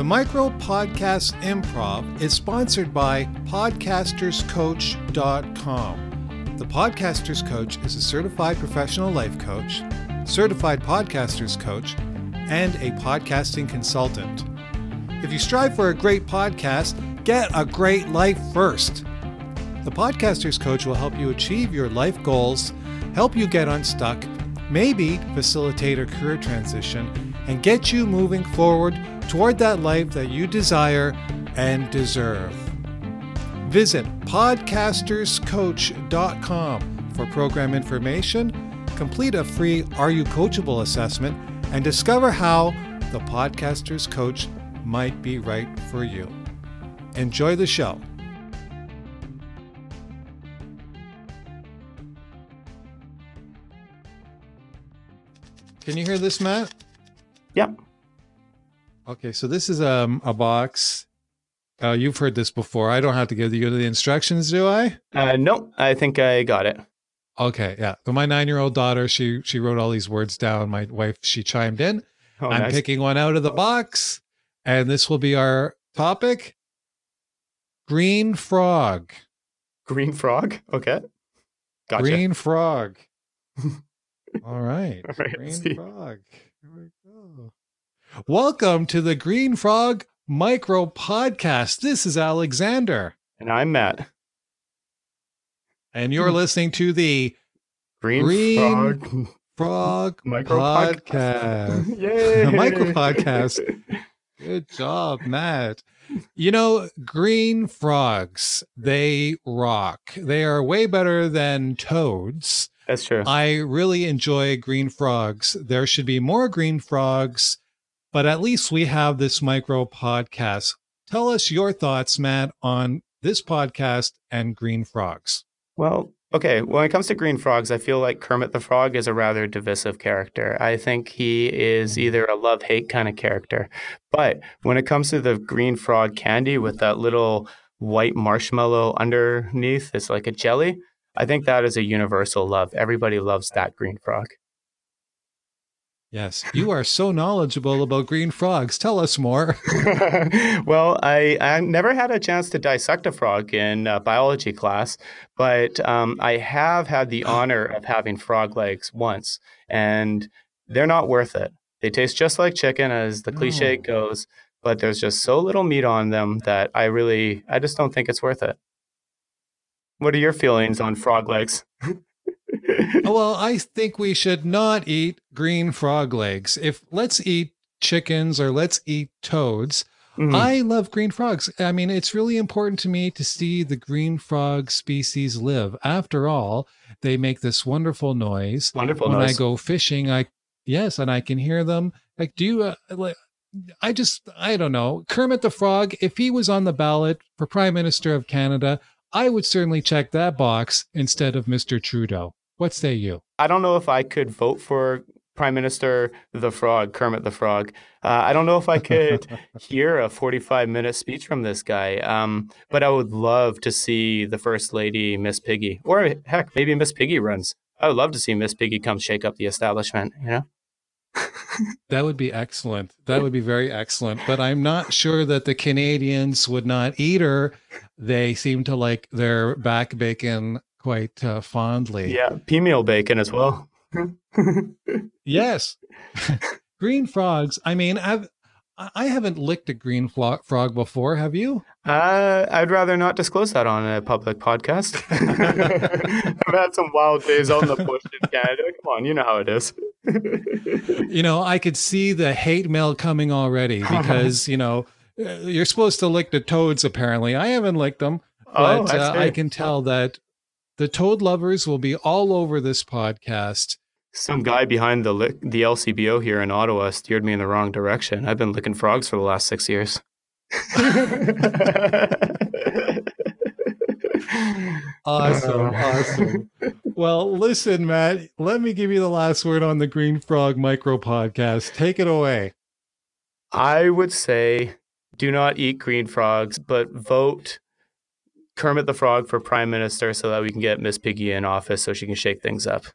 The Micro Podcast Improv is sponsored by podcasterscoach.com. The Podcasters Coach is a certified professional life coach, certified podcasters coach, and a podcasting consultant. If you strive for a great podcast, get a great life first. The Podcasters Coach will help you achieve your life goals, help you get unstuck, maybe facilitate a career transition, and get you moving forward toward that life that you desire and deserve. Visit podcasterscoach.com for program information, complete a free Are You Coachable assessment, and discover how the Podcasters Coach might be right for you. Enjoy the show. Can you hear this, Matt? Yep. Okay, so this is um, a box. Uh, you've heard this before. I don't have to give you the instructions, do I? Uh, no, I think I got it. Okay, yeah. So my nine-year-old daughter, she she wrote all these words down. My wife, she chimed in. Oh, I'm nice. picking one out of the box, and this will be our topic: green frog. Green frog. Okay. Gotcha. Green frog. all right. All right, green frog. Here we go. Welcome to the Green Frog Micro Podcast. This is Alexander, And I'm Matt. and you're listening to the Green, Green frog. Frog Micro Podcast. Yay. The micro podcast. Good job, Matt. You know, green frogs, they rock. They are way better than toads. That's true. I really enjoy green frogs. There should be more green frogs, but at least we have this micro podcast. Tell us your thoughts, Matt, on this podcast and green frogs. Well, okay. When it comes to green frogs, I feel like Kermit the Frog is a rather divisive character. I think he is either a love hate kind of character. But when it comes to the green frog candy with that little white marshmallow underneath, it's like a jelly. I think that is a universal love. Everybody loves that green frog. Yes, you are so knowledgeable about green frogs. Tell us more. well, I, I never had a chance to dissect a frog in uh, biology class, but um, I have had the honor of having frog legs once, and they're not worth it. They taste just like chicken, as the cliche No. goes, but there's just so little meat on them that I really, I just don't think it's worth it. What are your feelings on frog legs? Well, I think we should not eat green frog legs. If let's eat chickens or let's eat toads. Mhm. I love green frogs. I mean, it's really important to me to see the green frog species live. After all, they make this wonderful noise. Wonderful when noise. I go fishing, I yes, and I can hear them. Like, do you uh, like? I just I don't know. Kermit the Frog. If he was on the ballot for Prime Minister of Canada, I would certainly check that box instead of Mr. Trudeau. What say you? I don't know if I could vote for Prime Minister the Frog, Kermit the Frog. Uh, I don't know if I could hear a 45 minute speech from this guy, um, but I would love to see the First Lady, Miss Piggy, or heck, maybe Miss Piggy runs. I would love to see Miss Piggy come shake up the establishment, you know? That would be excellent. That would be very excellent. But I'm not sure that the Canadians would not eat her. They seem to like their back bacon quite uh, fondly. Yeah, pea meal bacon as well. Yes. green frogs. I mean, I've I haven't licked a green flo- frog before. Have you? Uh, I'd rather not disclose that on a public podcast. I've had some wild days on the bush in Canada. Come on, you know how it is. You know, I could see the hate mail coming already because you know you're supposed to lick the toads. Apparently, I haven't licked them, Oh, but I uh. I can tell that the toad lovers will be all over this podcast. Some guy behind the li- the LCBO here in Ottawa steered me in the wrong direction. I've been licking frogs for the last six years. Awesome, awesome. Well, listen, Matt, let me give you the last word on the Green Frog Micro Podcast. Take it away. I would say do not eat green frogs, but vote Kermit the Frog for prime minister so that we can get Miss Piggy in office so she can shake things up.